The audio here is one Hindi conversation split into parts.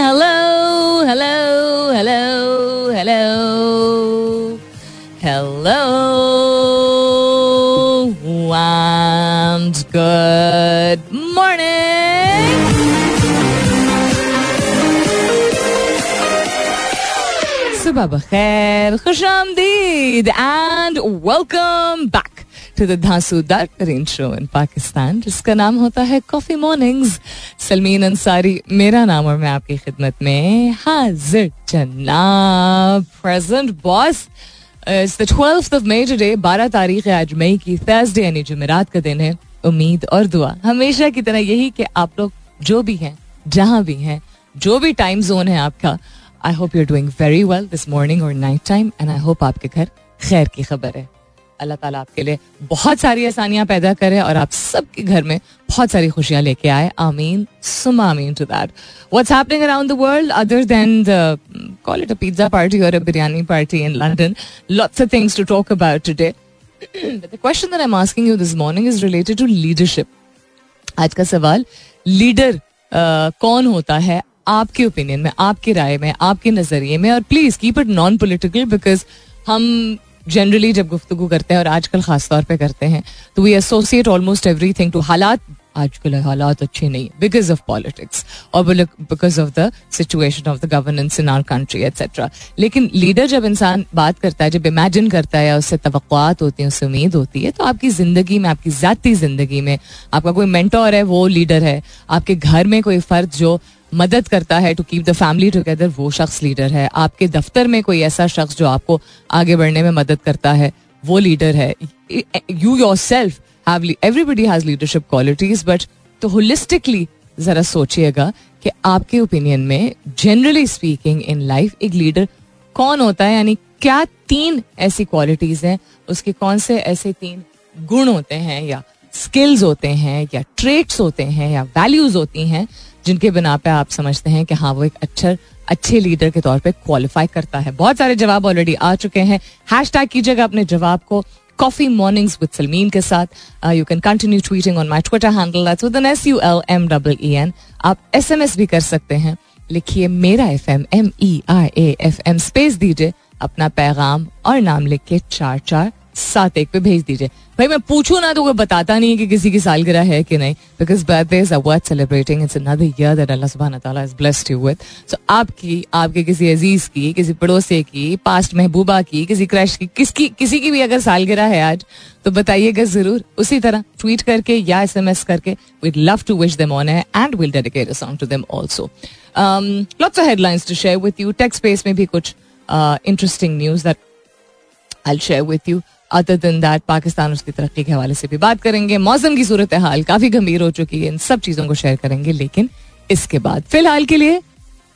hello hello hello hello hello and good morning Subha Khair, Khusham did, and welcome back. To the धांसूदार तरीन शो इन पाकिस्तान जिसका नाम होता है कॉफ़ी मॉर्निंग्स सलमीन अंसारी, मेरा नाम और मैं आपकी खिदमत में हाजिर जनाब present boss it's the twelfth of May today बारह तारीख है आज मई की थर्सडे यानी जुमेरात का दिन है। उम्मीद और दुआ। हमेशा की तरह यही कि आप लोग जो भी हैं, जहाँ भी हैं, जो भी टाइम जोन है आपका I hope you're doing very well this morning और night time and I hope आपके घर खैर की खबर है। अल्लाह ताला आपके लिए बहुत सारी आसानियाँ पैदा करे और आप सबके घर में बहुत सारी खुशियाँ लेके आए। आमीन। सुम आमीन to that what's happening around the world other than the call it a pizza party or a biryani party in London lots of things to talk about today the question that I am asking you this morning is related to leadership आज का सवाल लीडर कौन होता है आपके ओपिनियन में, आपकी राय में, आपके नज़रिए में? और please keep it non political because हम जनरली जब गुफ्तु करते हैं और आजकल खास तौर पे करते हैं तो we associate almost everything to हालात। आजकल हालात अच्छे नहीं बिकॉज़ ऑफ़ पॉलिटिक्स और because of the situation of the governance in our country etcetera लेकिन लीडर जब इंसान बात करता है, जब इमेजिन करता है, उससे तवक़ात होती हैं, उससे उम्मीद होती है तो आपकी ज़िंदगी में, आपकी ज़ाती ज़िंदगी में आपका कोई मेंटोर है, वो लीडर है। आपके घर में कोई फ़र्द जो मदद करता है to keep the family together वो शख्स लीडर है। आपके दफ्तर में कोई ऐसा शख्स जो आपको आगे बढ़ने में मदद करता है, वो लीडर है। You yourself everybody has leadership qualities but तो होलिस्टिकली जरा सोचिएगा कि आपके ओपिनियन में जनरली स्पीकिंग इन लाइफ एक लीडर कौन होता है? यानी क्या तीन ऐसी क्वालिटीज हैं? उसके कौन से ऐसे तीन गुण होते हैं या स्किल्स होते हैं या ट्रेट्स होते हैं या वैल्यूज़ होती हैं, जिनके बिना पे आप समझते हैं कि हाँ वो एक अच्छा अच्छे लीडर के तौर पे क्वालिफाई करता है। बहुत सारे जवाब ऑलरेडी आ चुके हैं। हैश टैग कीजिएगा अपने जवाब को कॉफ़ी मॉर्निंग्स विद सलमीन के साथ। You can continue tweeting on my Twitter handle S U L M double E N आप एस एम एस भी कर सकते हैं। लिखिए मेरा F M M E I A F M space दीजिए। अपना पैगाम और नाम लिख के चार चार सात एक पे भेज दीजिए। भाई, मैं पूछू ना तो कोई बताता नहीं है कि किसी की सालगिरह है कि नहीं because birthdays are worth celebrating it's another year that Allah Subhan ताला has blessed you with so आपकी, आपके किसी अज़ीज़ की, किसी पड़ोसी की पास्ट महबूबा की, किसी क्रश की, किसकी, किसी की भी अगर सालगिरह है आज तो बताइएगा ज़रूर। उसी तरह ट्वीट करके या एस एम एस करके we'd love to wish them on and will dedicate song to them also lots of headlines to share with you text space में भी कुछ interesting news that I share with you other दिन दैट पाकिस्तान उसकी तरक्की के हवाले से भी बात करेंगे। मौसम की सूरत हाल काफ़ी गंभीर हो चुकी है। इन सब चीज़ों को शेयर करेंगे, लेकिन इसके बाद फ़िलहाल के लिए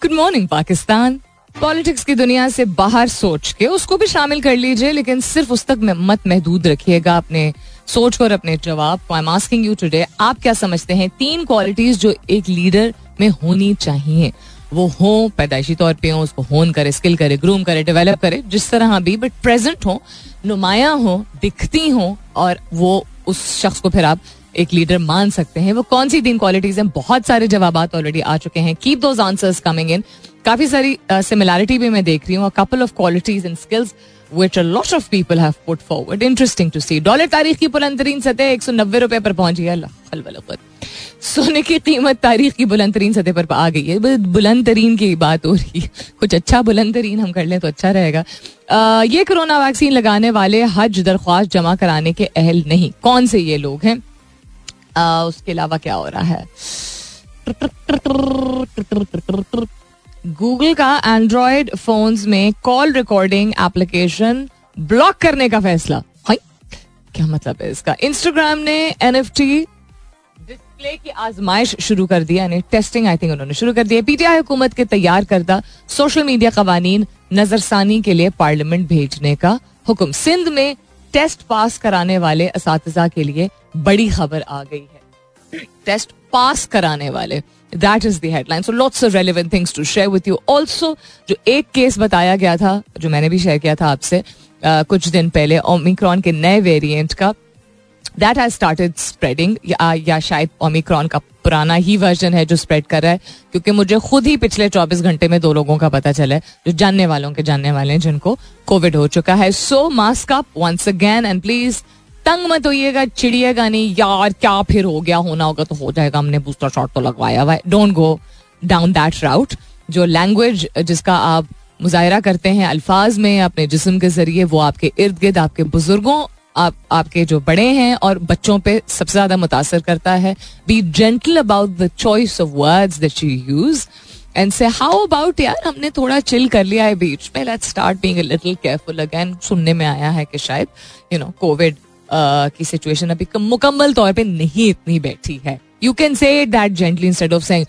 गुड मॉर्निंग पाकिस्तान। पॉलिटिक्स की दुनिया से बाहर सोच के उसको भी शामिल कर लीजिए, लेकिन सिर्फ़ उस तक मत महदूद रखिएगा अपने सोच और अपने जवाब। I am asking you today आप क्या समझते हैं? तीन क्वालिटीज जो एक लीडर में होनी चाहिए। वो हो पैदाइशी तौर पे हो उसको होन करे स्किल करे ग्रूम करे डेवलप करे जिस तरह भी बट प्रेजेंट हो नुमाया हो दिखती हो और वो उस शख्स को फिर आप एक लीडर मान सकते हैं। वो कौन सी तीन क्वालिटीज हैं? बहुत सारे जवाब ऑलरेडी आ चुके हैं। कीप आंसर्स कमिंग इन काफ़ी सारी सिमिलैरिटी uh, भी मैं देख रही हूँ couple of qualities and skills which a lot of people have put forward. Interesting to see. Dollar तारीख की बुलंद तरीन सतह एक सौ नब्बे रुपए पर पहुँच गया सोने की कीमत तारीख की बुलंद तरीन सतह पर आ गई है। बुलंद तरीन की बात हो रही है। कुछ अच्छा बुलंद तरीन हम कर लें तो अच्छा रहेगा। ये कोरोना वैक्सीन लगाने वाले हज दरख्वास्त जमा कराने के अहल नहीं। कौन से ये लोग हैं? उसके अलावा क्या हो रहा है? गूगल का एंड्रॉयड फोन्स में कॉल रिकॉर्डिंग एप्लीकेशन ब्लॉक करने का फैसला। हाई क्या मतलब है इसका? इंस्टाग्राम ने एन एफ़ टी डिस्प्ले की आजमाइश शुरू कर दिया यानी टेस्टिंग आई थिंक उन्होंने शुरू कर दिया पीटीआई हुकूमत के तैयार करदा सोशल मीडिया कवानीन नजरसानी के लिए पार्लियामेंट भेजने का हुक्म। सिंध में टेस्ट पास कराने वाले इस के लिए बड़ी खबर आ गई है। टेस्ट पास कराने वाले। That is headline so lots of relevant things to share with you also जो एक केस बताया गया था जो मैंने भी शेयर किया था आपसे uh, कुछ दिन पहले ओमिक्रॉन के नए वेरिएंट का दैट हैज़ स्टार्टेड स्प्रेडिंग या शायद ओमिक्रॉन का पुराना ही वर्जन है जो स्प्रेड कर रहा है क्योंकि मुझे खुद ही पिछले 24 घंटे में दो लोगों का पता चला है जो जानने वालों के जानने वाले हैं जिनको कोविड हो चुका है. So mask up once again and please तंग मत होइएगा, चिड़िएगा नहीं, यार क्या फिर हो गया, होना होगा तो हो जाएगा, हमने बूस्टर शॉट तो लगवाया हुआ don't go down that route जो लैंग्वेज जिसका आप मुजाहरा करते हैं अल्फाज में, अपने जिसम के ज़रिए, वो आपके इर्द गिर्द, आपके बुज़ुर्गों, आप, आपके जो बड़े हैं और बच्चों पे सबसे ज़्यादा मुतासर करता है। Be gentle about the choice of words that you use and say how about यार, हमने थोड़ा चिल कर लिया है बीच में let's start being little careful again सुनने में आया है कि शायद यू नो कोविड की सिचुएशन अभी मुकम्मल तौर पे नहीं इतनी बैठी है। You can say that gently instead of saying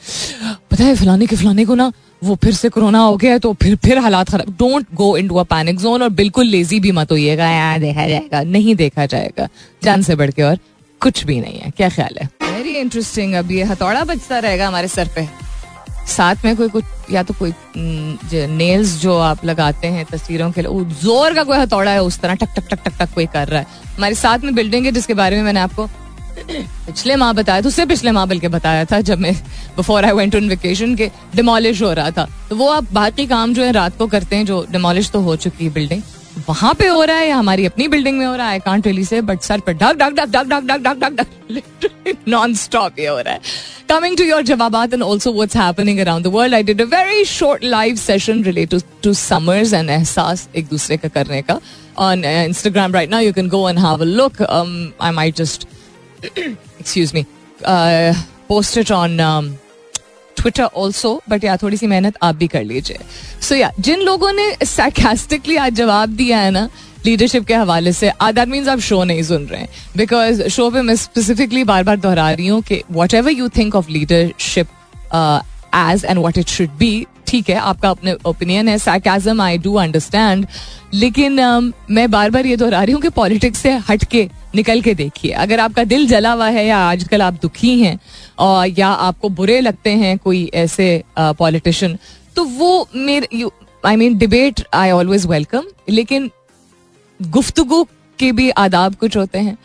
पता है फलाने के फलाने को ना, वो फिर से कोरोना हो गया तो फिर फिर हालात खराब don't go into a panic zone और बिल्कुल लेजी भी मत होइएगा। यार देखा जाएगा, नहीं देखा जाएगा। जान से बढ़ के और कुछ भी नहीं है। क्या ख्याल है? वेरी इंटरेस्टिंग अब ये हथौड़ा बचता रहेगा हमारे सर पे। साथ में कोई कुछ, या तो कोई नेल्स जो आप लगाते हैं तस्वीरों के लिए ज़ोर का कोई हथौड़ा है उस तरह टक टक टक टक टक कोई कर रहा है। हमारे साथ में बिल्डिंग है, जिसके बारे में मैंने आपको पिछले माह बताया था, उससे पिछले माह बल्कि बताया था, जब मैं before I went on vacation के डिमोलिश हो रहा था। तो वो आप बाकी काम जो है रात को करते हैं, जो डिमोलिश तो हो चुकी है बिल्डिंग वहाँ पे हो रहा है या हमारी अपनी बिल्डिंग में हो रहा है? कांट रियली से बट सर पे डक डक डक डक डक डक डक डक नॉन स्टॉप ये हो रहा है। Coming to your जवाबात and also what's happening around the world I did a very short live session related to summers and एहसास एक दूसरे का करने का on Instagram right now you can go and have a look I might just excuse me post it on Twitter also but या थोड़ी सी मेहनत आप भी कर लीजिए। सो या जिन लोगों ने सैकेस्टिकली आज जवाब दिया है ना लीडरशिप के हवाले से दैट मीन्स आप शो नहीं सुन रहे हैं। बिकॉज़ शो पे मैं स्पेसिफिकली बार बार दोहरा रही हूँ कि whatever you think of leadership as and what it should be ठीक है आपका अपने ओपिनियन है सैकाजम आई डू अंडरस्टैंड लेकिन um, मैं बार बार ये दोहरा रही हूँ कि पॉलिटिक्स से हट के निकल के देखिए। अगर आपका दिल जला हुआ है या आजकल आप दुखी हैं और या आपको बुरे लगते हैं कोई ऐसे पॉलिटिशियन तो वो मेरे I mean debate I always welcome लेकिन गुफ्तगु के भी आदाब कुछ होते हैं।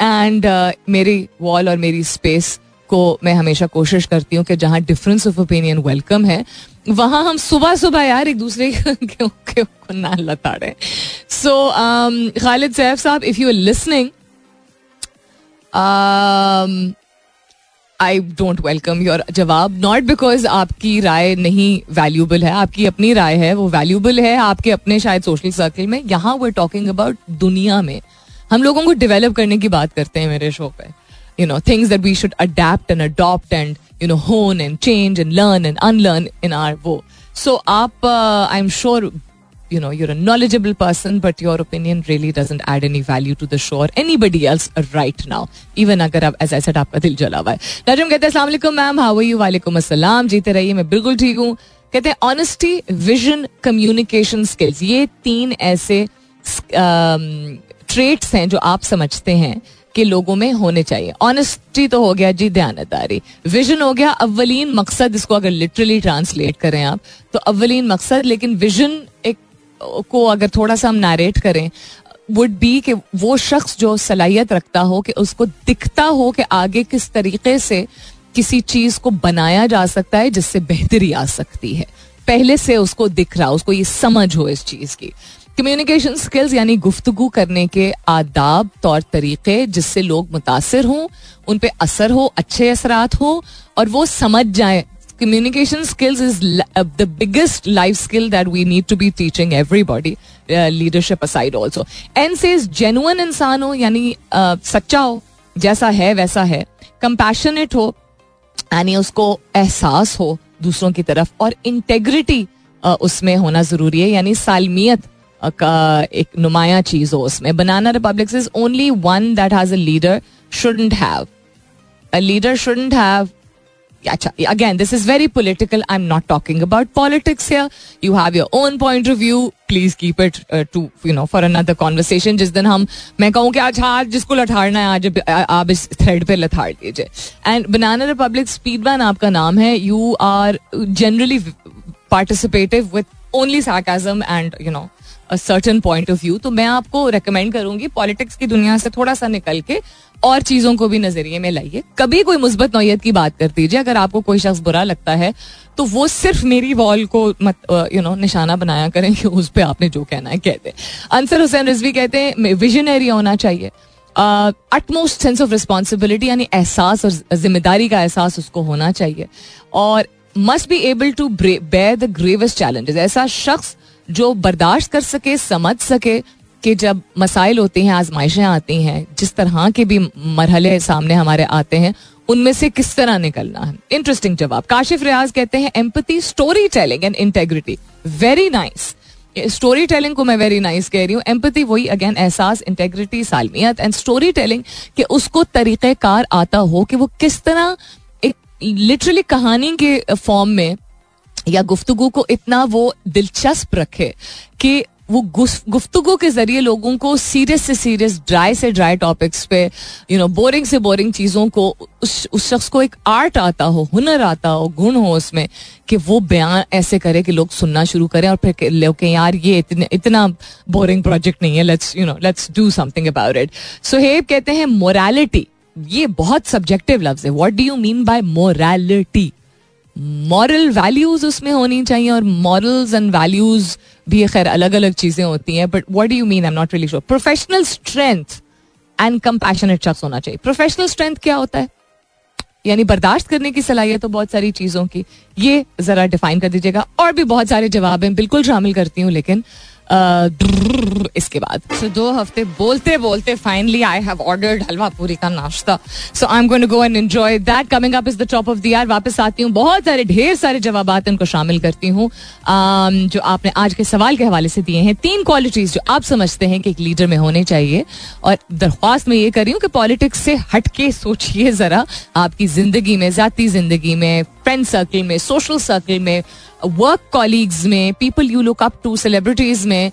एंड uh, मेरी वॉल और मेरी स्पेस को मैं हमेशा कोशिश करती हूँ कि जहाँ डिफरेंस ऑफ़ ओपिनियन वेलकम है, वहाँ हम सुबह सुबह यार एक दूसरे के को ना लताड़े। So Khalid Saif sahab if you are listening I don't welcome your जवाब नॉट बिकॉज़ आपकी राय नहीं वैल्यूबल है, आपकी अपनी राय है, वो वैल्यूबल है आपके अपने शायद सोशल सर्कल में। यहाँ वो टॉकिंग अबाउट दुनिया में। हम लोगों को डेवलप करने की बात करते हैं मेरे शो पे। you know things that we should adept and adopt and you know hone and change and learn and unlearn in are वो सो आप I am sure you know you're a knowledgeable person but your opinion really doesn't add any value to the show or anybody else right now even अगर आप as I said आपका दिल जला हुआ है नजम कहते हैं अस्सलाम वालेकुम मैम हाउ आर यू वालेकुम अस्सलाम जीते रहिए मैं बिल्कुल ठीक हूँ कहते हैं ऑनेस्टी विजन कम्युनिकेशन स्किल्स ये तीन ऐसे ट्रेट्स हैं जो आप समझते हैं कि लोगों में होने चाहिए। ऑनेस्टी तो हो गया जी दयानतदारी विजन हो गया अव्वलीन मकसद, इसको अगर लिटरली ट्रांसलेट करें आप तो अव्वलीन मकसद, लेकिन विजन एक को अगर थोड़ा सा हम नारेट करें वुड बी कि वो शख्स जो सलाहियत रखता हो कि उसको दिखता हो कि आगे किस तरीके से किसी चीज़ को बनाया जा सकता है जिससे बेहतरी आ सकती है। पहले से उसको दिख रहा, उसको ये समझ हो इस चीज़ की। कम्युनिकेशन स्किल्स यानी गुफ्तगु करने के आदाब तौर तरीके जिससे लोग मुतासर हों उन पर असर हो अच्छे असरात हो और वो समझ जाए। Communication skills is the biggest life skill skill we need to be teaching everybody uh, leadership aside also. And says इंसान हो यानी uh, सच्चा हो जैसा है वैसा है। कंपैशनेट हो यानी उसको एहसास हो दूसरों की तरफ़ और इंटेग्रिटी uh, उसमें होना ज़रूरी है यानी सालमियत। का एक नुमाया चीज़ हो उसमें। Banana republic is only one that has a leader shouldn't have a leader shouldn't have अच्छा again this is very political I am not talking about politics you have your own point of view please keep it to you know for another conversation जिस दिन हम, मैं कहूँ कि आज आज जिसको लठाड़ना है, आज आप इस थ्रेड पे लथाड़ दीजिए। And banana republic speed van आपका नाम है। You are generally participative with only sarcasm and you know certain point of view तो मैं आपको रेकमेंड करूँगी पॉलिटिक्स की दुनिया से थोड़ा सा निकल के और चीज़ों को भी नज़रिए में लाइए। कभी कोई मुस्बत नौयत की बात कर दीजिए, अगर आपको कोई शख्स बुरा लगता है तो वो सिर्फ़ मेरी वॉल को मत यू नो निशाना बनाया करें कि उस पर आपने जो कहना है कहते अंसर हुसैन रिजवी कहते हैं विजनरी होना चाहिए। अटमोस्ट सेंस ऑफ़ रिस्पॉन्सिबिलिटी यानी एहसास और ज़िम्मेदारी का एहसास उसको होना चाहिए। और must be able to bear the gravest challenges ऐसा शख्स जो बर्दाश्त कर सके, समझ सके कि जब मसाइल होते हैं, आजमाइशें आती हैं, जिस तरह के भी मरहले सामने हमारे आते हैं, उनमें से किस तरह निकलना है? इंटरेस्टिंग जवाब। काशिफ रियाज कहते हैं empathy story telling and integrity very nice story telling को मैं वेरी नाइस कह रही हूँ। एम्पति वही अगेन एहसास इंटेग्रिटी सालमियत एंड स्टोरी टेलिंग कि उसको तरीक़ेकार आता हो कि वो किस तरह एक लिटरली कहानी के फॉर्म में या गुफ्तगु को इतना वो दिलचस्प रखे कि वो गुफ्तगु के ज़रिए लोगों को सीरियस से सीरियस ड्राई से ड्राई टॉपिक्स पे यू नो बोरिंग से बोरिंग चीज़ों को उस उस शख्स को एक आर्ट आता हो, हुनर आता हो, गुण हो उसमें कि वो बयान ऐसे करे कि लोग सुनना शुरू करें और फिर लोग कहें, यार, ये इतने, इतना बोरिंग प्रोजेक्ट नहीं है let's you know let's do something about it Suhaib कहते हैं मोरालिटी ये बहुत सब्जेक्टिव लफ्ज है। What do you mean by morality moral values उसमें होनी चाहिए और मॉरल्स एंड वैल्यूज़ भी, खैर अलग अलग चीज़ें होती हैं but what do you mean I am not really sure professional strength and compassionate शख्स होना चाहिए। प्रोफेशनल स्ट्रेंथ क्या होता है? यानी बर्दाश्त करने की सलाहियत तो बहुत सारी चीज़ों की। ये जरा डिफाइन कर दीजिएगा। और भी बहुत सारे जवाब हैं। बिल्कुल शामिल करती हूँ, लेकिन इसके बाद। सो दो हफ़्ते बोलते बोलते फाइनली आई हैव ऑर्डर्ड हलवा पूरी का नाश्ता। So I am going to go and enjoy that coming up is the top of the year वापस आती हूँ। बहुत सारे, ढेर सारे जवाब उनको शामिल करती हूँ। जो आपने आज के सवाल के हवाले से दिए हैं। तीन क्वालिटीज जो आप समझते हैं कि एक लीडर में होने चाहिए। और दरख्वास्त में ये कर रही हूँ कि पॉलिटिक्स से हटके सोचिए जरा आपकी ज़िंदगी में, जाती ज़िंदगी में फ्रेंड सर्कल में सोशल सर्कल में वर्क कॉलीग्स में people you look up to celebrities में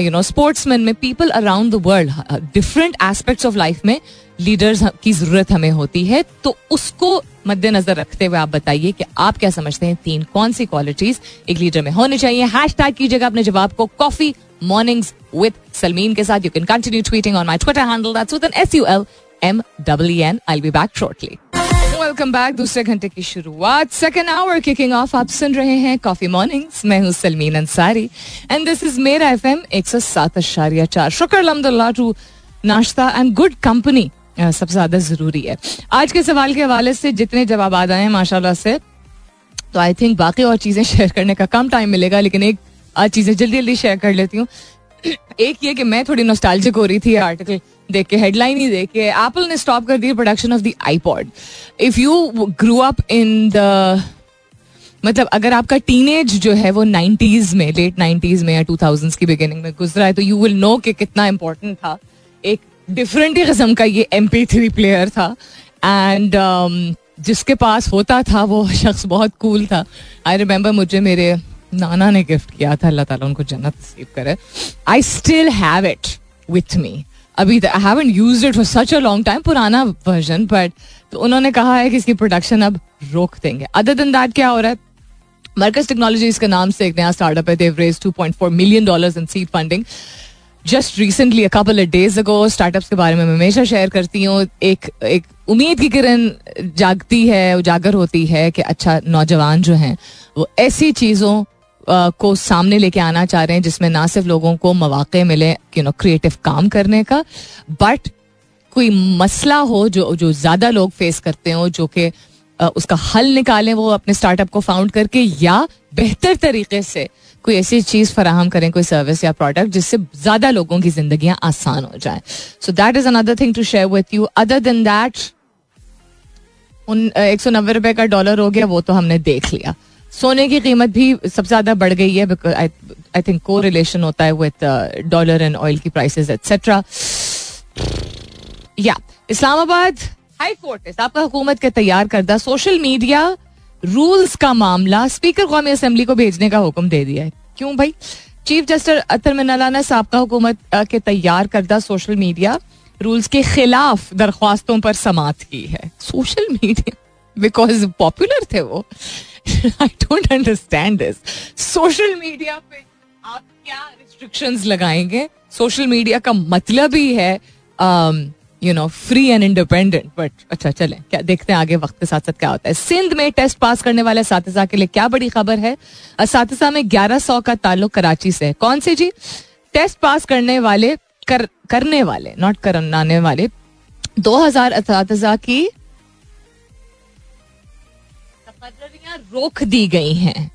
यू नो स्पोर्ट्समैन में people around the world different aspects of life में लीडर्स की ज़रूरत हमें होती है। तो उसको मद्देनजर रखते हुए आप बताइए कि आप क्या समझते हैं तीन कौन सी क्वालिटीज एक लीडर में होनी चाहिए। हैश टैग कीजिएगा अपने जवाब को कॉफ़ी मॉर्निंग्स विद सलमीन के साथ। You can continue tweeting on my Twitter handle that's with N S U L M W N I be back shortly welcome back दूसरे घंटे की शुरुआत. सेकेंड आवर किकिंग ऑफ़ आप सुन रहे हैं कॉफ़ी मॉर्निंग्स मैं हूँ Salmeen Ansari. And this is मेरा एफ़ एम एक सौ सात अशारिया चार. शुक्र अलहमदुल्ला टू नाश्ता एंड गुड कंपनी सबसे ज़्यादा ज़रूरी है. आज के सवाल के हवाले से जितने जवाब आ जाए, माशाल्लाह से तो आई थिंक बाकी और चीज़ें शेयर करने का कम टाइम मिलेगा, लेकिन एक, आज चीज़ें जल्दी जल्दी शेयर कर लेती हूँ. एक ये कि मैं थोड़ी नोस्टालजिक हो रही थी आर्टिकल देख के हेडलाइन ही देख के एप्पल ने स्टॉप कर दी production of the iPod if you grew up in the मतलब अगर आपका टीनेज जो है वो नाइन्टीज में लेट नाइन्टीज में या टू थाउज़ेंड की बिगिनिंग में गुजरा है तो यू विल नो कि कितना इंपॉर्टेंट था। एक डिफरेंट ही किस्म का ये एम पी थ्री प्लेयर था। एंड um, जिसके पास होता था वो शख्स बहुत कूल था। आई रिमेम्बर मुझे मेरे नाना ने गिफ्ट किया था, अल्लाह ताला उनको जन्नत नसीब करे। I still have it with me अभी I haven't used it for such a long time पुराना वर्जन बट तो उन्होंने कहा है कि इसकी प्रोडक्शन अब रोक देंगे। अदर दिन दैट क्या हो रहा है? मरकज टेक्नोलॉजी इसके नाम से एक नया स्टार्टअप है। They've raise 2.4 million dollar in seed funding just recently a days ago startups के बारे में मैं हमेशा शेयर करती हूँ। एक एक उम्मीद की किरण जागती है, उजागर होती है कि अच्छा नौजवान जो हैं, वो ऐसी चीज़ों को सामने लेके आना चाह रहे हैं, जिसमें ना सिर्फ़ लोगों को मौाक़े मिले यू नो क्रिएटिव काम करने का बट कोई मसला हो जो जो ज़्यादा लोग फेस करते हो, जो कि उसका हल निकालें वो अपने स्टार्टअप को फाउंड करके, या बेहतर तरीके से कोई ऐसी चीज़ फराहम करें, कोई सर्विस या प्रोडक्ट जिससे ज़्यादा लोगों की ज़िंदगी आसान हो जाए। So that is another thing to share with you other than that उन एक सौ नब्बे रुपए का डॉलर हो गया, वो तो हमने देख लिया। सोने की कीमत भी सबसे ज़्यादा बढ़ गई है बिकॉज़ आई थिंक को रिलेशन होता है विद डॉलर एंड ऑयल की प्राइसेस एक्सेट्रा या इस्लामाबाद हाई कोर्ट आपका हुकूमत के तैयार करदा। सोशल मीडिया रूल्स का मामला स्पीकर कौमी असम्बली को भेजने का हुक्म दे दिया है। क्यों भाई? चीफ जस्टिस अतर मिनला ने सबका हुकूमत के तैयार करदा सोशल मीडिया रूल्स के खिलाफ दरख्वास्तों पर समात की है। सोशल मीडिया बिकॉज़ पॉपुलर थे वो। I don't understand this social media पे आप क्या रिस्ट्रिक्शंस लगाएँगे? सोशल मीडिया का मतलब ही है you know free and independent but अच्छा चलें। क्या देखते हैं आगे वक्त के साथ साथ क्या होता है। सिंध में टेस्ट पास करने वाले इस के लिए क्या बड़ी खबर है? इस में ग्यारह सौ का ताल्लुक कराची से है। कौन से जी? टेस्ट पास करने वाले कर, करने वाले नॉट करनाने वाले दो हज़ार की रोक दी गई हैं।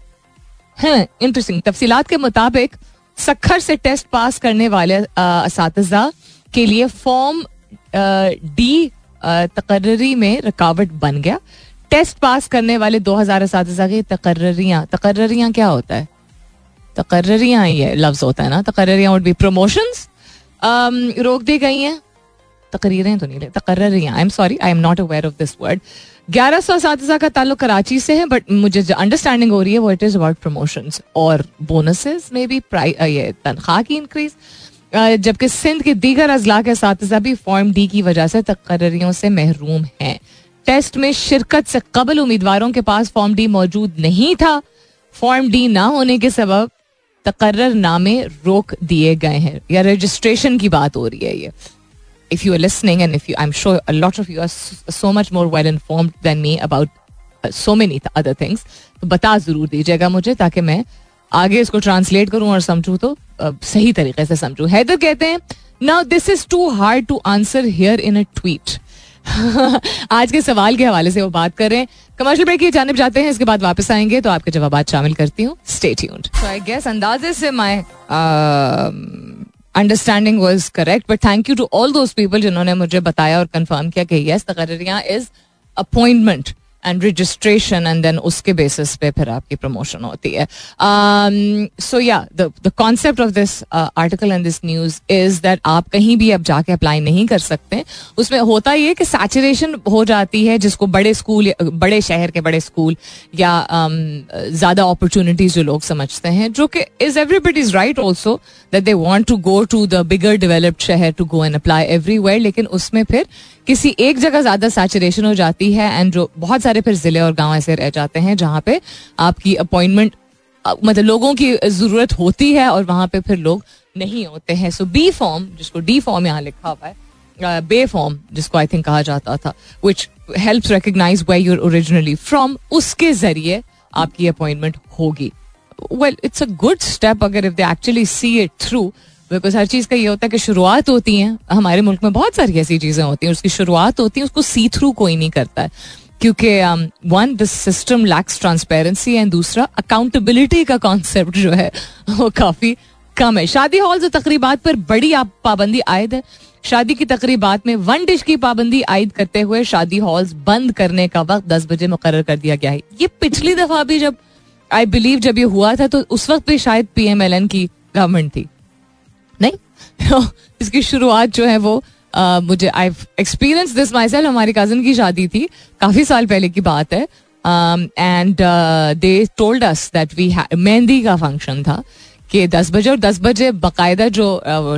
इंटरेस्टिंग तफसीलात के मुताबिक सखर से टेस्ट पास करने वाले इस के लिए फॉर्म डी तकर्री में रुकावट बन गया। टेस्ट पास करने वाले दो हज़ार इस की तकर्रियाँ तकर्रियाँ क्या होता है? तकर्रियाँ ये लफ्ज होता है ना? तकर्रियाँ वुड बी प्रमोशंस रोक दी गई हैं। तकरीरें तो नहीं तकर्रियाँ I am sorry I am not aware of this word ग्यारह सौ इस का ताल्लुक कराची से है बट मुझे जो अंडरस्टैंडिंग हो रही है, वो इट इज़ अबाउट प्रमोशन और बोनसेस में भी ये तनख्वाह की इंक्रीज जबकि सिंध के दीगर अजला के साथ भी फॉर्म डी की वजह से तकर्रियों से महरूम हैं। टेस्ट में शिरकत से कबल उम्मीदवारों के पास फॉर्म डी मौजूद नहीं था। फॉर्म डी ना होने के सबब तकर्र नामे रोक दिए गए हैं। या रजिस्ट्रेशन की बात हो रही है ये। If you are listening and if you i'm sure a lot of you are so much more well informed than me about so many other things. तो बता ज़रूर दीजिएगा मुझे ताकि मैं आगे इसको ट्रांसलेट करूँ और समझूं तो uh, सही तरीके से समझूं। हैदर कहते हैं now this is too hard to answer here in a tweet आज के सवाल के हवाले से वो बात कर रहे हैं। कमर्शियल ब्रेक की जानब जाते हैं इसके बाद वापस आएँगे तो आपके जवाब शामिल करती हूँ। स्टे आई गेस अंदाजे से understanding was correct but thank you to all those people जिन्होंने मुझे बताया और कन्फर्म किया कि yes तकरियाँ is appointment and registration and then उसके बेसिस पे फिर आपकी प्रमोशन होती है so yeah the concept of this article and this news is that आप कहीं भी अब जाके अप्लाई नहीं कर सकते उसमें होता ये कि सैचुरेशन हो जाती है जिसको बड़े स्कूल बड़े शहर के बड़े स्कूल या ज़्यादा अपॉर्चुनिटीज़ जो लोग समझते हैं जो कि is everybody is right also that they want to go to the bigger developed शहर to go and apply everywhere लेकिन उसमें फिर किसी एक जगह ज़्यादा सैचुरेशन हो जाती है एंड जो बहुत सारे फिर ज़िले और गाँव ऐसे रह जाते हैं जहाँ पे आपकी अपॉइंटमेंट मतलब लोगों की ज़रूरत होती है और वहाँ पे फिर लोग नहीं होते हैं। सो बी फॉर्म जिसको डी फॉर्म यहाँ लिखा हुआ है बे फॉर्म जिसको आई थिंक कहा जाता था which help recognise where you're originally from उसके ज़रिए आपकी अपॉइंटमेंट होगी। Well it's a good step अगर if they actually see it through because हर चीज़ का ये होता है कि शुरुआत होती है, हमारे मुल्क में बहुत सारी ऐसी चीज़ें होती हैं उसकी शुरुआत होती है, उसको सी थ्रू कोई नहीं करता है। क्योंकि one this system lacks transparency and दूसरा अकाउंटेबिलिटी का कॉन्सेप्ट जो है, वो काफ़ी कम है। शादी हॉल और तकरीबात पर बड़ी आप पाबंदी आयद है। शादी की तकरीबात में वन डिश की पाबंदी आयद करते हुए शादी हॉल्स बंद करने का वक्त दस बजे मुकर कर दिया गया है। ये पिछली दफ़ा भी जब आई बिलीव जब ये हुआ था तो उस वक्त भी शायद पी एम एल एन की गवर्नमेंट थी। नहीं? इसकी शुरुआत जो है वो मुझे I experience this myself हमारी कज़न की शादी थी, काफ़ी साल पहले की बात है। And they told us that we mehndi का फ़ंक्शन था, कि दस बजे, और दस बजे बाकायदा जो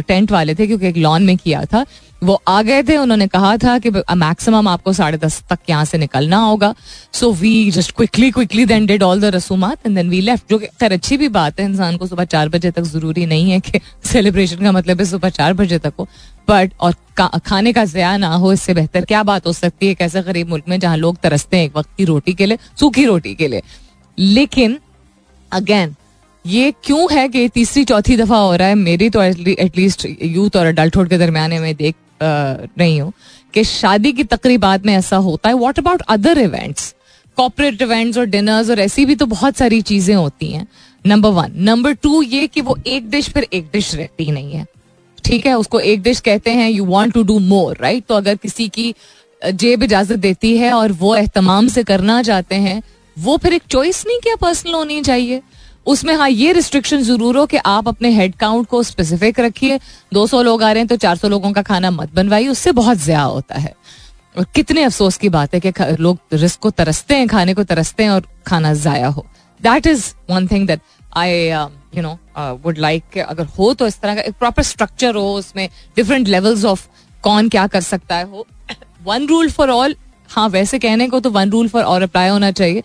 टेंट वाले थे, क्योंकि एक लॉन में किया था वो आ गए थे, उन्होंने कहा था कि मैक्सिमम आपको साढ़े दस तक यहाँ से निकलना होगा. So we just quickly quickly then did all the रसूमात and then we left जो खैर अच्छी भी बात है, इंसान को सुबह चार बजे तक ज़रूरी नहीं है कि सेलिब्रेशन का मतलब है सुबह चार बजे तक हो। बट और खाने का जया ना हो, इससे बेहतर क्या बात हो सकती है कैसे गरीब मुल्क में जहाँ लोग तरसते हैं एक वक्त की रोटी के लिए, सूखी रोटी के लिए। लेकिन अगेन ये क्यों है कि तीसरी, चौथी दफ़ा हो रहा है? मेरी तो एटलीस्ट यूथ और अडल्टहुड के दरमियान में देख रही हूँ, कि शादी की तकरीबात में ऐसा होता है। What about other events corporate events और डिनर्स और ऐसी भी तो बहुत सारी चीज़ें होती हैं। नंबर वन नंबर टू ये कि वो एक डिश फिर एक डिश रहती नहीं है। ठीक है? उसको एक डिश कहते हैं you want to do more right तो अगर किसी की जेब इजाज़त देती है और वो एहतमाम से करना चाहते हैं, वो फिर एक चॉइस नहीं क्या पर्सनल होनी चाहिए। उसमें हाँ ये रिस्ट्रिक्शन ज़रूर हो कि आप अपने हेड काउंट को स्पेसिफिक रखिए। 200 लोग आ रहे हैं तो 400 लोगों का खाना मत बनवाइए, उससे बहुत ज़्यादा होता है। और कितने अफसोस की बात है कि लोग रिस्क को तरसते हैं, खाने को तरसते हैं और खाना जाया हो। That is one thing that I you know would like अगर हो तो इस तरह का एक प्रॉपर स्ट्रक्चर हो, उसमें डिफरेंट लेवल्स ऑफ़ कौन क्या कर सकता है। हो वन रूल फॉर ऑल हाँ वैसे कहने को तो one rule for all apply होना चाहिए।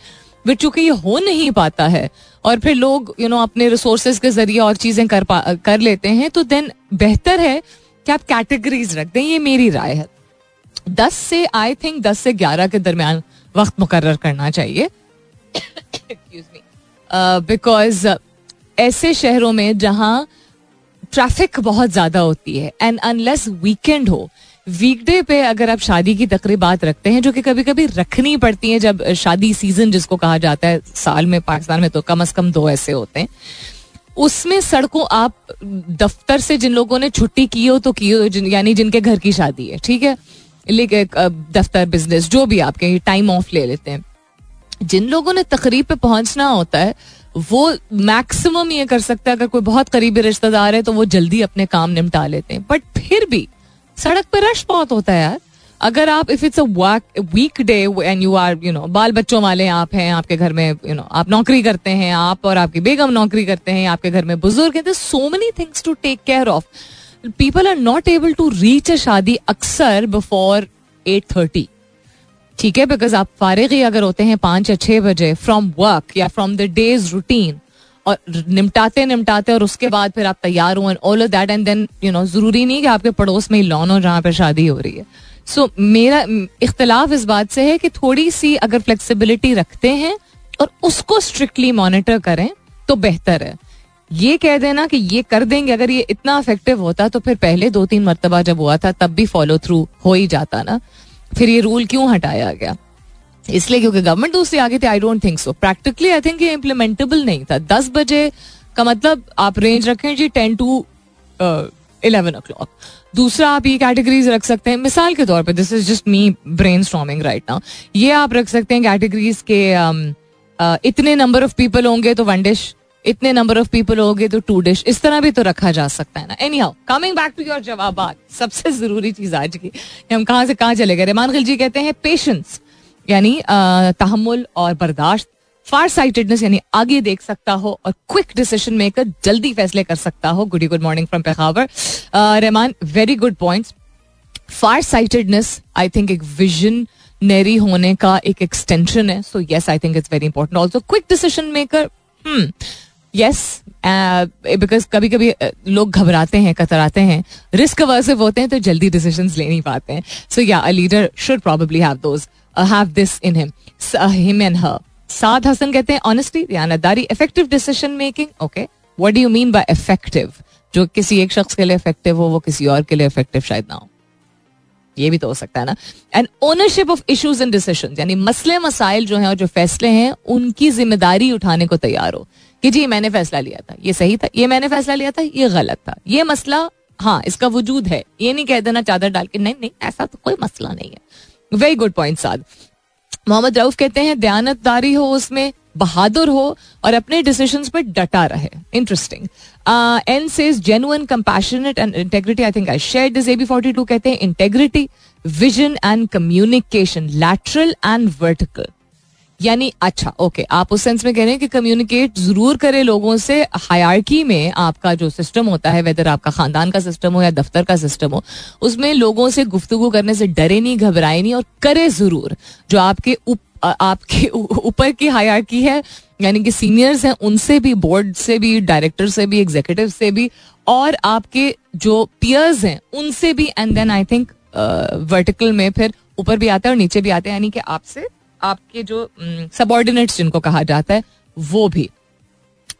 बट चूँकि ये हो नहीं पाता है और फिर लोग यू you नो know, अपने रिसोर्सेज के ज़रिए और चीज़ें कर पा कर लेते हैं तो देन बेहतर है कि आप कैटेगरीज रख दें ये मेरी राय है। दस से आई थिंक दस से ग्यारह के दरमियान वक्त मुकर करना चाहिए। बिकॉज़ uh, ऐसे शहरों में जहाँ ट्रैफ़िक बहुत ज़्यादा होती है एंड अनलेस वीकेंड हो वीकडे पे अगर आप शादी की तकरीबात रखते हैं जो कि कभी कभी रखनी पड़ती है जब शादी सीज़न जिसको कहा जाता है साल में पाकिस्तान में तो कम अज कम दो ऐसे होते हैं। उसमें सड़कों आप दफ्तर से जिन लोगों ने छुट्टी की हो तो की हो जिन, यानी जिनके घर की शादी है ठीक है? लेकिन दफ्तर बिज़नेस जो भी आपके टाइम ऑफ़ ले लेते हैं। जिन लोगों ने तकरीब पे पहुँचना होता है वो मैक्सिमम ये कर सकता है अगर कोई बहुत करीबी रिश्तेदार है तो वो जल्दी अपने काम निपटा लेते हैं। बट फिर भी सड़क पर रश बहुत होता है यार। अगर आप if it's a weekday and you are you know बाल बच्चों वाले आप हैं, आपके घर में यू नो आप नौकरी करते हैं, आप और आपकी बेगम नौकरी करते हैं, आपके घर में बुज़ुर्ग हैं so many things to take care of people are not able to reach a शादी अक्सर बिफोर एट थर्टी ठीक है बिकॉज़ आप फारिग ही अगर होते हैं पाँच या छह बजे फ्रॉम वर्क या फ्रॉम द डेज़ रूटीन और निपटाते निपटाते और उसके बाद फिर आप तैयार हो and all of that and then you know ज़रूरी नहीं कि आपके पड़ोस में ही लॉन हो जहाँ पे शादी हो रही है। सो so, मेरा इख्तलाफ इस बात से है कि थोड़ी सी अगर फ्लेक्सिबिलिटी रखते हैं और उसको स्ट्रिक्टली मॉनिटर करें तो बेहतर है। ये कह देना कि ये कर देंगे अगर ये इतना अफेक्टिव होता तो फिर पहले दो तीन मरतबा जब हुआ था तब भी फॉलो थ्रू हो ही जाता ना। फिर ये रूल क्यों हटाया गया? इसलिए क्योंकि गवर्नमेंट दूसरी आगे थे I don't think so practically I think ये इम्प्लीमेंटेबल नहीं था. दस बजे का मतलब आप रेंज रखें जी ten to eleven o'clock दूसरा आप ये कैटेगरीज रख सकते हैं. मिसाल के तौर पे this is just me brainstorming right now ये आप रख सकते हैं कैटेगरीज के um, uh, इतने नंबर ऑफ़ पीपल होंगे तो वन डिश इतने नंबर ऑफ़ पीपल होंगे तो टू डिश इस तरह भी तो रखा जा सकता है ना. Anyhow coming back to your जवाब सबसे ज़रूरी चीज़ आज की हम कहाँ से कहाँ चले गए रहमान खिलजी कहते हैं पेशेंस यानी तहमुल और बर्दाश्त फार साइटेडनेस यानी आगे देख सकता हो और क्विक डिसीज़न मेकर जल्दी फैसले कर सकता हो। Good good morning from Peshawar Rahman very good points farsightedness I think एक विजन नेरी होने का एक एक्सटेंशन है so yes I think it's very important also quick decision maker yes because कभी कभी लोग घबराते हैं, कतराते हैं रिस्क वर्सिव होते हैं तो जल्दी डिसीज़न ले नहीं पाते हैं। सो या leader should probably have those have this in him him and her Saad Hasan कहते हैं honestly दयानतदारी effective decision making okay what do you mean by effective जो किसी एक शख्स के लिए इफ़ेक्टिव हो, वो किसी और के लिए इफ़ेक्टिव शायद ना हो। ये भी तो हो सकता है ना? And ownership of issues and decision यानी मसले मसाइल जो हैं और जो फैसले हैं, उनकी ज़िम्मेदारी उठाने को तैयार हो। कि जी, मैंने फैसला लिया था, ये सही था, ये मैंने फैसला लिया था, ये गलत था। ये मसला हाँ इसका वजूद है। ये नहीं कह देना चादर डाल के, नहीं नहीं, ऐसा तो कोई मसला नहीं है। Very good point Saad Mohammad Rauf कहते हैं, दयानतदारी हो उसमें, बहादुर हो और अपने डिसीज़न पर डटा रहे। Interesting N says genuine compassionate and integrity I think I share this B forty two कहते हैं integrity vision and communication lateral and vertical यानी अच्छा ओके आप उस सेंस में कह रहे हैं कि कम्युनिकेट ज़रूर करें लोगों से हायरकी में आपका जो सिस्टम होता है वेदर आपका खानदान का सिस्टम हो या दफ्तर का सिस्टम हो उसमें लोगों से गुफ्तगु करने से डरे नहीं घबराए नहीं और करे ज़रूर। जो आपके उप, आपके ऊपर की हायरकी है यानी कि सीनियर्स हैं उनसे भी बोर्ड से भी डायरेक्टर से भी एग्जीक्यूटिव से भी और आपके जो पियर्स हैं उनसे भी and then I think vertical में फिर ऊपर भी आता है और नीचे भी आते हैं यानी कि आपसे आपके जो सबॉर्डिनेट्स जिनको कहा जाता है, वो भी।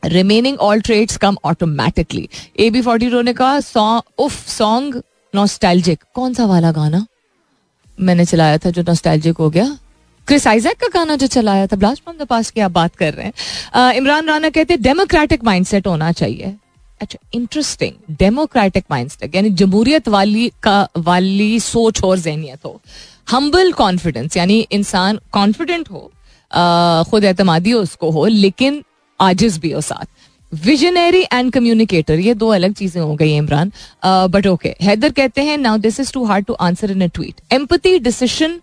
Remaining all traits come automatically A B forty two ने कहा सॉन्ग उफ सॉन्ग नॉस्टैल्जिक कौन सा वाला गाना? मैंने चलाया था जो नॉस्टैल्जिक हो गया। क्रिस आइजैक का गाना जो चलाया था ब्लास्ट फ्रॉम द पास की आप बात कर रहे हैं। इमरान राना कहते हैं डेमोक्रेटिक माइंडसेट होना चाहिए। अच्छा इंटरेस्टिंग डेमोक्रेटिक माइंडसेट यानी जमहूरियत वाली का, वाली सोच और जहनीत हो। हम्बल कॉन्फिडेंस यानी इंसान कॉन्फिडेंट हो खुद एतमादी उसको हो, लेकिन आजिज भी हो साथ। विजनरी एंड कम्युनिकेटर ये दो अलग चीज़ें हो गई इमरान। बट ओके हैदर कहते हैं now this is too hard to answer in a tweet empathy decision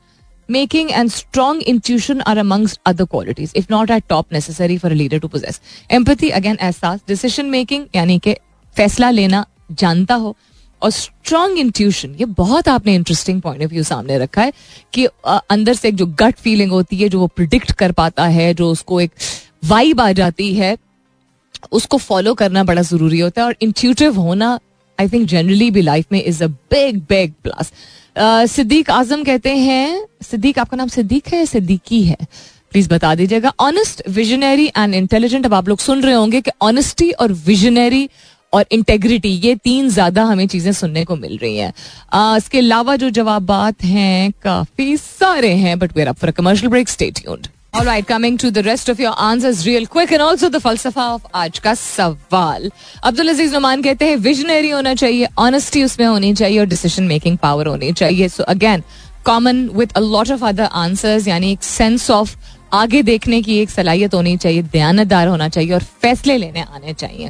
making and strong intuition are amongst other qualities if not at top necessary for leader to possess empathy again एहसास डिसीशन मेकिंग यानी कि फैसला लेना जानता हो और स्ट्रॉन्ग इंट्यूशन ये बहुत आपने इंटरेस्टिंग पॉइंट ऑफ़ व्यू सामने रखा है कि अंदर से एक जो गट फीलिंग होती है, जो वो प्रिडिक्ट कर पाता है, जो उसको एक वाइब आ जाती है, उसको फॉलो करना बड़ा ज़रूरी होता है और इंट्यूटिव होना आई थिंक जनरली भी लाइफ में is a big big plus Siddique Azam कहते हैं, सिद्दीक, आपका नाम सिद्दीक है, सिद्दीकी है? प्लीज़ बता दीजिएगा। ऑनेस्ट विजनरी एंड इंटेलिजेंट अब आप लोग सुन रहे होंगे कि ऑनेस्टी और विजनरी और इंटेग्रिटी ये तीन ज़्यादा हमें चीज़ें सुनने को मिल रही हैं। इसके अलावा जो जवाब हैं काफ़ी सारे हैं but where for commercial break state All right, coming to the rest of your answers real quick and also the falsafa of आज का सवाल। अब्दुल अज़ीज़ नुमान कहते हैं विजनरी होना चाहिए ऑनेस्टी उसमें होनी चाहिए और डिसीज़न मेकिंग पावर होनी चाहिए। So again common with a lot of other answers यानी एक सेंस ऑफ़ आगे देखने की एक सलाहियत होनी चाहिए, दयानतदार होना चाहिए और फैसले लेने आने चाहिए।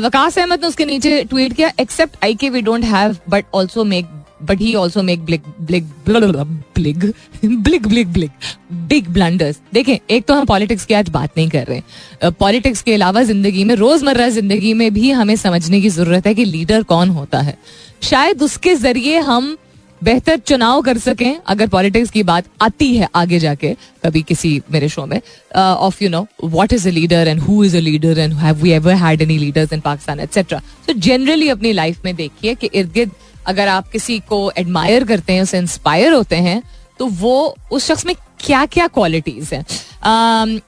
वकास अहमद ने उसके नीचे ट्वीट किया except I K we don't have but also make but he also make blick blick blick blick blick blick big blunders देखें, एक तो हम पॉलिटिक्स की आज बात नहीं कर रहे पॉलिटिक्स के अलावा ज़िंदगी में, रोज़मर्रा ज़िंदगी में भी हमें समझने की ज़रूरत है कि लीडर कौन होता है। शायद उसके ज़रिए हम बेहतर चुनाव कर सकें अगर पॉलिटिक्स की बात आती है आगे जाके कभी किसी मेरे शो में of you know what is a leader and who is a leader and have we ever had any leaders in Pakistan etcetera तो जनरली अपनी लाइफ में देखिए कि इर्द गिर्द अगर आप किसी को एडमायर करते हैं उसे इंस्पायर होते हैं तो वो उस शख्स में क्या क्या क्वालिटीज हैं।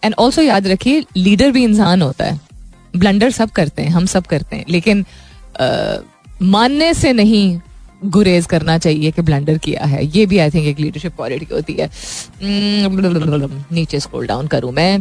एंड um, ऑल्सो याद रखिए लीडर भी इंसान होता है। ब्लंडर सब करते हैं हम सब करते हैं। लेकिन uh, मानने से नहीं गुरेज करना चाहिए कि ब्लंडर किया है। ये भी आई थिंक एक लीडरशिप क्वालिटी होती है। hmm, नीचे स्क्रॉल डाउन करूँ मैं।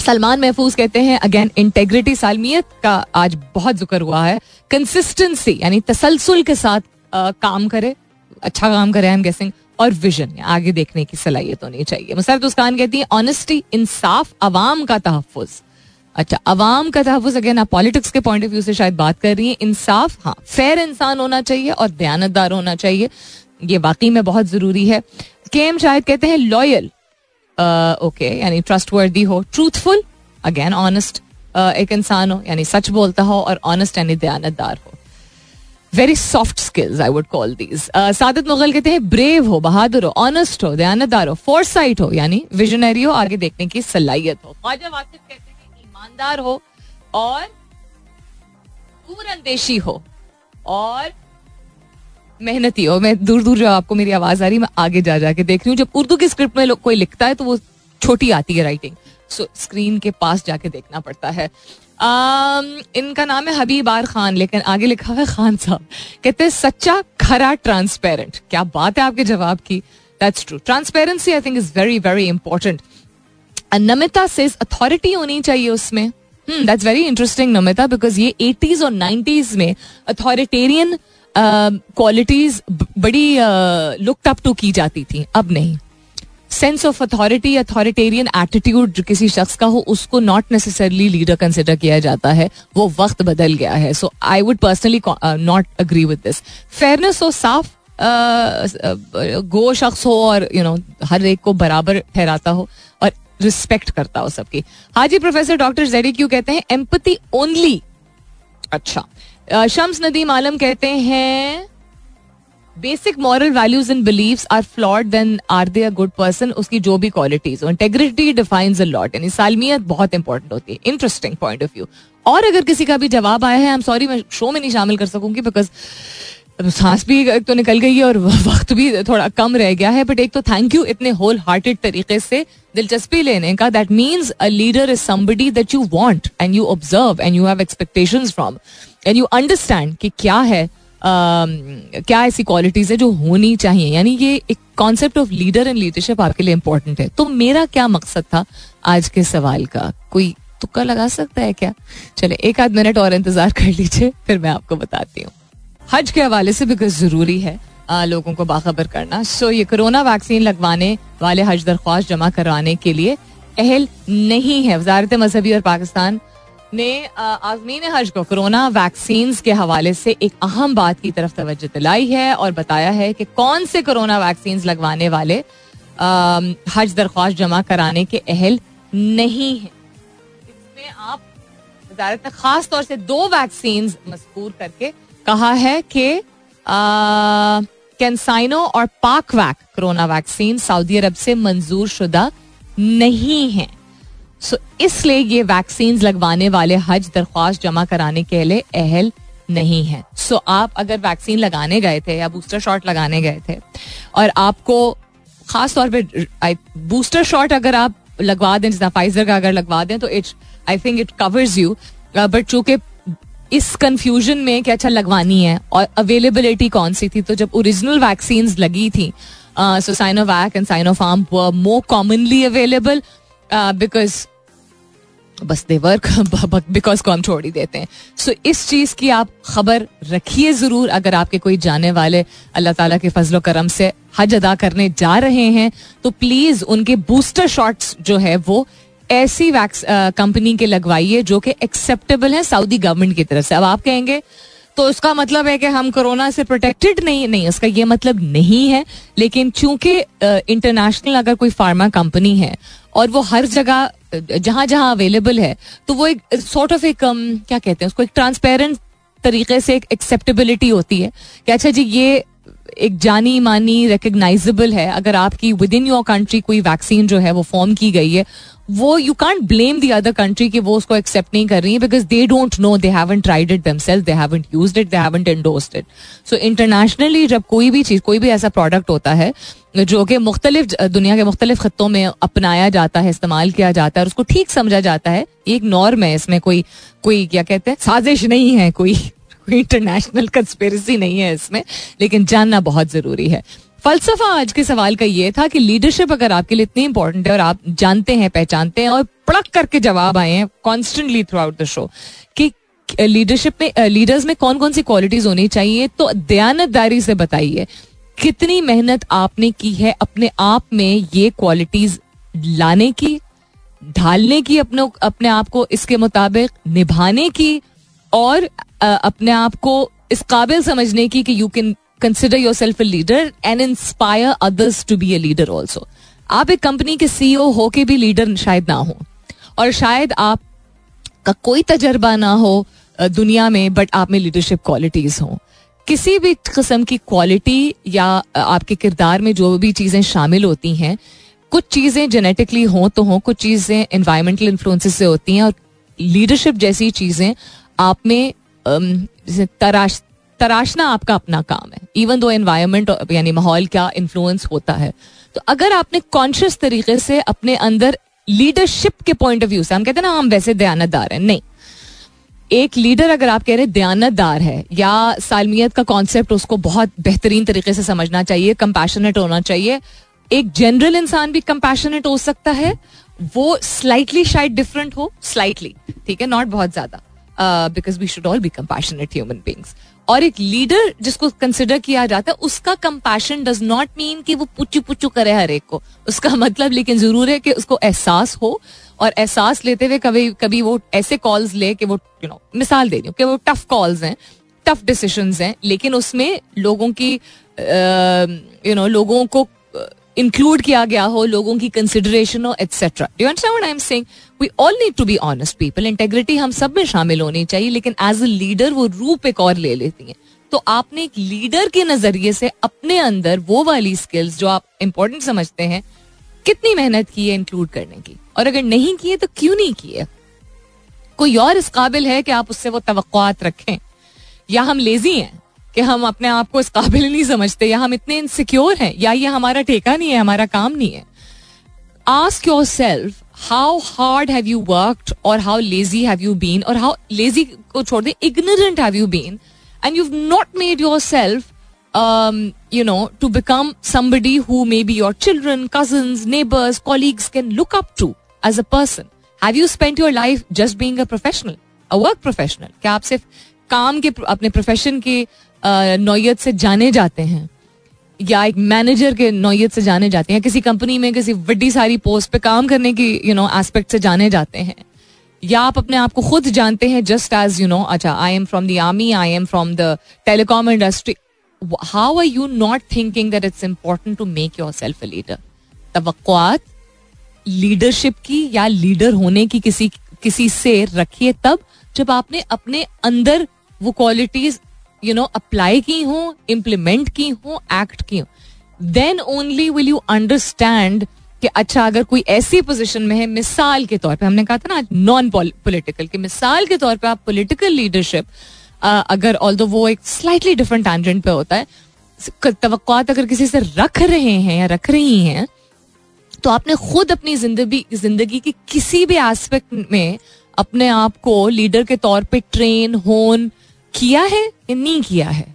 सलमान महफूज कहते हैं अगेन इंटेग्रिटी सालमियत का आज बहुत ज़िक्र हुआ है। कंसिस्टेंसी यानी तसलसल के साथ आ, काम करे अच्छा काम करे आई एम गेसिंग और विजन आगे देखने की सलाहियत होनी चाहिए। मुसरत उसकान कहती है ऑनेस्टी इंसाफ अवाम का तहफ़ अच्छा अवाम का तहफ़ अगेन आप पॉलिटिक्स के पॉइंट ऑफ़ व्यू से शायद बात कर रही है। इंसाफ हाँ फेयर इंसान होना चाहिए और दयानतदार होना चाहिए। ये वाकई में बहुत ज़रूरी है। के एम शायद कहते हैं लॉयल ओके यानी ट्रस्ट वर्दी हो ट्रूथफुल अगेन ऑनेस्ट एक इंसान हो, यानी सच बोलता हो और ऑनेस्ट यानी दयानतदार हो। Very soft skills I would call these Saadat Mughal कहते हैं ब्रेव हो, बहादुर हो ऑनेस्ट हो, दयानतदार हो फोर्स साइट हो, यानी विजनरी हो, आगे देखने की सलाहियत हो। ख्वाजा वासिफ कहते ईमानदार हो और दूरअंदेशी हो और मेहनती हो। मैं दूर दूर जो आपको मेरी आवाज़ आ रही, मैं आगे जा जाके देख रही हूँ। जब उर्दू की स्क्रिप्ट में कोई लिखता है तो वो छोटी आती है राइटिंग सो स्क्रीन के पास जाके देखना पड़ता है। इनका नाम है हबीब आर खान, लेकिन आगे लिखा है खान साहब। कहते हैं, सच्चा, खरा ट्रांसपेरेंट क्या बात है आपके जवाब की। That's true transparency I think is very very important Namita से अथॉरिटी होनी चाहिए उसमें। That's very interesting Namita because ये एटीज और नाइन्टीज में अथॉरिटेरियन क्वालिटीज बड़ी लुकड अप टू की जाती थी, अब नहीं। Sense of authority authoritarian attitude जो किसी शख्स का हो, उसको नॉट नेसेसरली लीडर कंसिडर किया जाता है, वो वक्त बदल गया है। So I would personally not agree with this fairness हो, साफ़ गो शख्स हो और यू नो हर एक को बराबर ठहराता हो, और रिस्पेक्ट करता हो सबकी। Haji professor doctor J D Q हैं? एम्पति ओनली अच्छा। शम्स नदीम आलम कहते हैं basic moral values and beliefs are flawed then are they a good person उसकी जो भी क्वालिटीज हो। इंटेग्रिटी डिफाइंस अ लॉट यानी सालमियत बहुत इंपॉर्टेंट होती है। इंटरेस्टिंग पॉइंट ऑफ़ व्यू और अगर किसी का भी जवाब आया है आई एम सॉरी मैं शो में नहीं शामिल कर सकूँगी बिकॉज़ सांस भी एक तो निकल गई है और वक्त भी थोड़ा कम रह गया है बट एक तो थैंक यू इतने होल हार्टेड तरीके से दिलचस्पी लेने का। That means a leader is somebody that you want and you observe and you have expectation from and you understand कि क्या है क्या ऐसी क्वालिटीज है जो होनी चाहिए। यानी ये एक concept of leader and leadership आपके लिए इंपॉर्टेंट है। तो मेरा क्या मकसद था आज के सवाल का? कोई तुक्का लगा सकता है क्या? चले एक आध मिनट और इंतज़ार कर लीजिए, फिर मैं आपको बताती हूँ। हज के हवाले से बिकॉज़ ज़रूरी है आ, लोगों को बाखबर करना। सो ये कोरोना वैक्सीन लगवाने वाले हज दरख्वास्त जमा करवाने के लिए अहल नहीं है। वजारत मजहबी और पाकिस्तान ने आजमीन हज को कोरोना वैक्सीन के हवाले से एक अहम बात की तरफ़ तवज्जो दिलाई है और बताया है कि कौन से कोरोना वैक्सीन लगवाने वाले हज दरख्वास्त जमा कराने के अहल नहीं है। इसमें आप वजारत ने खास तौर से दो वैक्सीन मजकूर करके कहा है कि कैंसाइनो और PakVac corona vaccine Saudi Arab से मंजूर शुदा नहीं है। सो इसलिए ये वैक्सीन लगवाने वाले हज दरख्वास्त जमा कराने के लिए अहल नहीं है। सो आप अगर वैक्सीन लगाने गए थे या बूस्टर शॉट लगाने गए थे, और आपको खास तौर पे बूस्टर शॉट अगर आप लगवा दें, जितना फाइजर का अगर लगवा दें तो it I think it covers you but चूँकि इस कंफ्यूजन में कि अच्छा लगवानी है और अवेलेबिलिटी कौन सी थी? तो जब ओरिजिनल वैक्सीन लगी थी so Sinovac and Sinopharm more commonly available because बस दे वर्क बिकॉज़ को हम छोड़ ही देते हैं। सो so, इस चीज़ की आप खबर रखिए ज़रूर अगर आपके कोई जाने वाले अल्लाह ताला के फजलो करम से हज अदा करने जा रहे हैं तो प्लीज़ उनके बूस्टर शॉट्स जो है वो ऐसी वैक्स कंपनी के लगवाइए जो कि एक्सेप्टेबल है सऊदी गवर्नमेंट की तरफ़ से। अब आप कहेंगे तो उसका मतलब है कि हम कोरोना से प्रोटेक्टेड नहीं नहीं, उसका ये मतलब नहीं है। लेकिन चूँकि इंटरनेशनल अगर कोई फार्मा कंपनी है और वो हर जगह जहाँ जहाँ अवेलेबल है तो वो एक सॉर्ट ऑफ़ एक क्या कहते हैं उसको, एक ट्रांसपेरेंट तरीके से एक एक्सेप्टेबिलिटी होती है कि अच्छा जी, ये एक जानी मानी रिकग्नाइजेबल है। अगर आपकी विद इन योर कंट्री कोई वैक्सीन जो है वो फॉर्म की गई है वो you can't blame the other country कि वो उसको एक्सेप्ट नहीं कर रही है because they don't know they haven't tried it themselves they haven't used it they haven't endorsed it so internationally जब कोई भी चीज़, कोई भी ऐसा प्रोडक्ट होता है, जो कि मुख्तलिफ़ दुनिया के मुख्तलिफ़ खत्ों में अपनाया जाता है, इस्तेमाल किया जाता है, और उसको ठीक समझा जाता है एक नॉर्म है, इसमें कोई कोई, क्या कहते हैं, साजिश नहीं है, कोई इंटरनेशनल कंस्पेरेसी नहीं है इसमें, लेकिन जानना बहुत ज़रूरी है। फलसफा आज के सवाल का ये था कि लीडरशिप अगर आपके लिए इतनी इंपॉर्टेंट है और आप जानते हैं, पहचानते हैं और पड़क करके जवाब आए हैं constantly throughout the show कि लीडरशिप में लीडर्स में कौन कौन सी क्वालिटीज होनी चाहिए तो दयानतदारी से बताइए, कितनी मेहनत आपने की है अपने आप में ये क्वालिटीज लाने की, ढालने की अपने अपने आप को इसके मुताबिक, निभाने की और अपने आप को इस काबिल समझने की कि you can consider yourself a leader and inspire others to be a leader also आप एक कंपनी के सीईओ हो के भी लीडर शायद ना हो। और शायद आप का कोई तजर्बा ना हो दुनिया में बट आप में लीडरशिप क्वालिटीज हो। किसी भी किस्म की क्वालिटी या आपके किरदार में जो भी चीज़ें शामिल होती हैं, कुछ चीज़ें जेनेटिकली हों तो हों, कुछ चीज़ें इन्वायरमेंटल इन्फ्लुएंसेस से होती हैं और लीडरशिप जैसी चीज़ें आप में तराश तराशना आपका अपना काम है इवन दो एनवायरमेंट यानी माहौल क्या इन्फ्लुएंस होता है। तो अगर आपने कॉन्शियस तरीके से अपने अंदर लीडरशिप के पॉइंट ऑफ़ व्यू से, हम कहते हैं ना, हम वैसे दयानतदार हैं, नहीं। एक लीडर अगर आप कह रहे दयानतदार है, या सालमियत का कॉन्सेप्ट उसको बहुत बेहतरीन तरीके से समझना चाहिए कंपैशनेट होना चाहिए, एक जनरल इंसान भी कंपैशनेट हो सकता है, वो स्लाइटली शायद डिफरेंट हो स्लाइटली ठीक है नॉट बहुत ज़्यादा because we should all be compassionate human beings और एक लीडर जिसको कंसिडर किया जाता है, उसका कंपैशन डज नॉट मीन कि वो पुच्चू पुच्चू करे हर एक को। उसका मतलब लेकिन ज़रूर है कि उसको एहसास हो और एहसास लेते हुए कभी कभी वो ऐसे कॉल्स ले कि वो यू नो मिसाल दे रही हूँ कि वो टफ कॉल्स हैं टफ डिसीशन हैं, लेकिन उसमें लोगों की यू नो लोगों को इंक्लूड किया गया हो, लोगों की कंसिडरेशन हो etcetera do understand I am saying we all need to be honest people integrity हम सब में शामिल होनी चाहिए, लेकिन एज अ लीडर वो रूप एक और ले लेती हैं। तो आपने एक लीडर के नज़रिए से अपने अंदर वो वाली स्किल्स जो आप इंपॉर्टेंट समझते हैं, कितनी मेहनत की है इंक्लूड करने की? और अगर नहीं किए तो क्यों नहीं किए कोई और इस काबिल है कि आप उससे वो तो रखें? या हम लेजी हैं? कि हम अपने आप को इस काबिल नहीं समझते, या हम इतने इनसिक्योर हैं, या ये हमारा ठेका नहीं है, हमारा काम नहीं है। Ask yourself how hard have you worked और how lazy have you been और हाउ लेजी को छोड़ दे ignorant have you been and you not made yourself you know to become somebody who may be your children cousin neighbours colleagues can look up to as a person have you spend your life just being professional work professional क्या आप सिर्फ़ काम के, अपने प्रोफेशन के नौयत से जाने जाते हैं, या एक मैनेजर के नौयत से जाने जाते हैं, किसी कंपनी में किसी बड़ी सारी पोस्ट पे काम करने की यू नो एस्पेक्ट से जाने जाते हैं, या आप अपने आप को खुद जानते हैं जस्ट एज यू नो अच्छा I am from the army I am from the telecom industry how are you not thinking that it's important to make yourself a leader तो लीडरशिप की या लीडर होने की किसी किसी से रखिए तब, जब आपने अपने अंदर वो क्वालिटीज यू नो अप्लाई की हो इम्प्लीमेंट की हो एक्ट की हो. Then only will you understand कि अच्छा अगर कोई ऐसी पोजीशन में है, मिसाल के तौर पे, हमने कहा था ना नॉन पॉलिटिकल कि मिसाल के तौर पे आप पॉलिटिकल लीडरशिप अगर ऑल वो एक स्लाइटली डिफरेंट टैंजेंट पे होता है तवक्कात अगर किसी से रख रहे हैं या रख रही हैं तो आपने खुद अपनी ज़िंदगी ज़िंदगी की किसी भी एस्पेक्ट में अपने आप को लीडर के तौर पे ट्रेन होन किया है या नहीं किया है?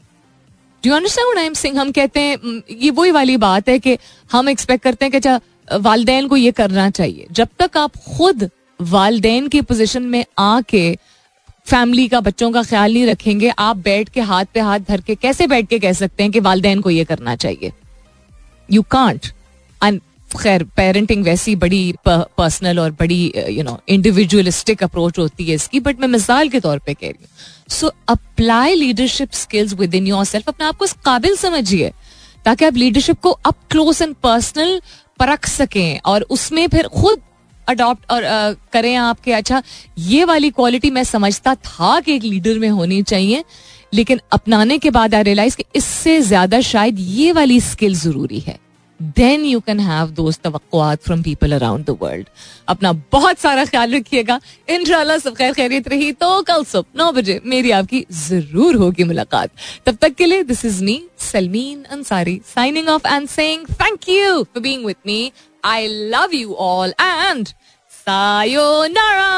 Do understand I am saying हम कहते हैं ये वही वाली बात है कि हम एक्सपेक्ट करते हैं कि अच्छा वालदेन को ये करना चाहिए। जब तक आप खुद वालदेन की पोजिशन में आके फैमिली का, बच्चों का ख्याल नहीं रखेंगे, आप बैठ के हाथ पे हाथ धर के कैसे बैठ के कह सकते हैं कि वालदेन को ये करना चाहिए? यू कांट खैर पेरेंटिंग वैसी बड़ी पर्सनल और बड़ी यू नो इंडिविजुअलिस्टिक अप्रोच होती है इसकी बट मैं मिसाल के तौर पे कह रही हूँ। So apply leadership skills within yourself अपने आप को काबिल समझिए ताकि आप लीडरशिप को अप क्लोज एंड पर्सनल परख सकें और उसमें फिर खुद अडॉप्ट और uh, करें आपके। अच्छा ये वाली क्वालिटी मैं समझता था कि एक लीडर में होनी चाहिए लेकिन अपनाने के बाद आई रियलाइज़ कि इससे ज़्यादा शायद ये वाली स्किल ज़रूरी है। Then you can have those तवक्कुआत from people around the world अपना बहुत सारा ख्याल रखिएगा इंशाल्लाह सब खैर खैरियत रही तो कल सुबह नौ बजे मेरी आपकी ज़रूर होगी मुलाकात तब तक के लिए this is me Salmeen Ansari signing off and saying thank you for being with me I love you all and sayonara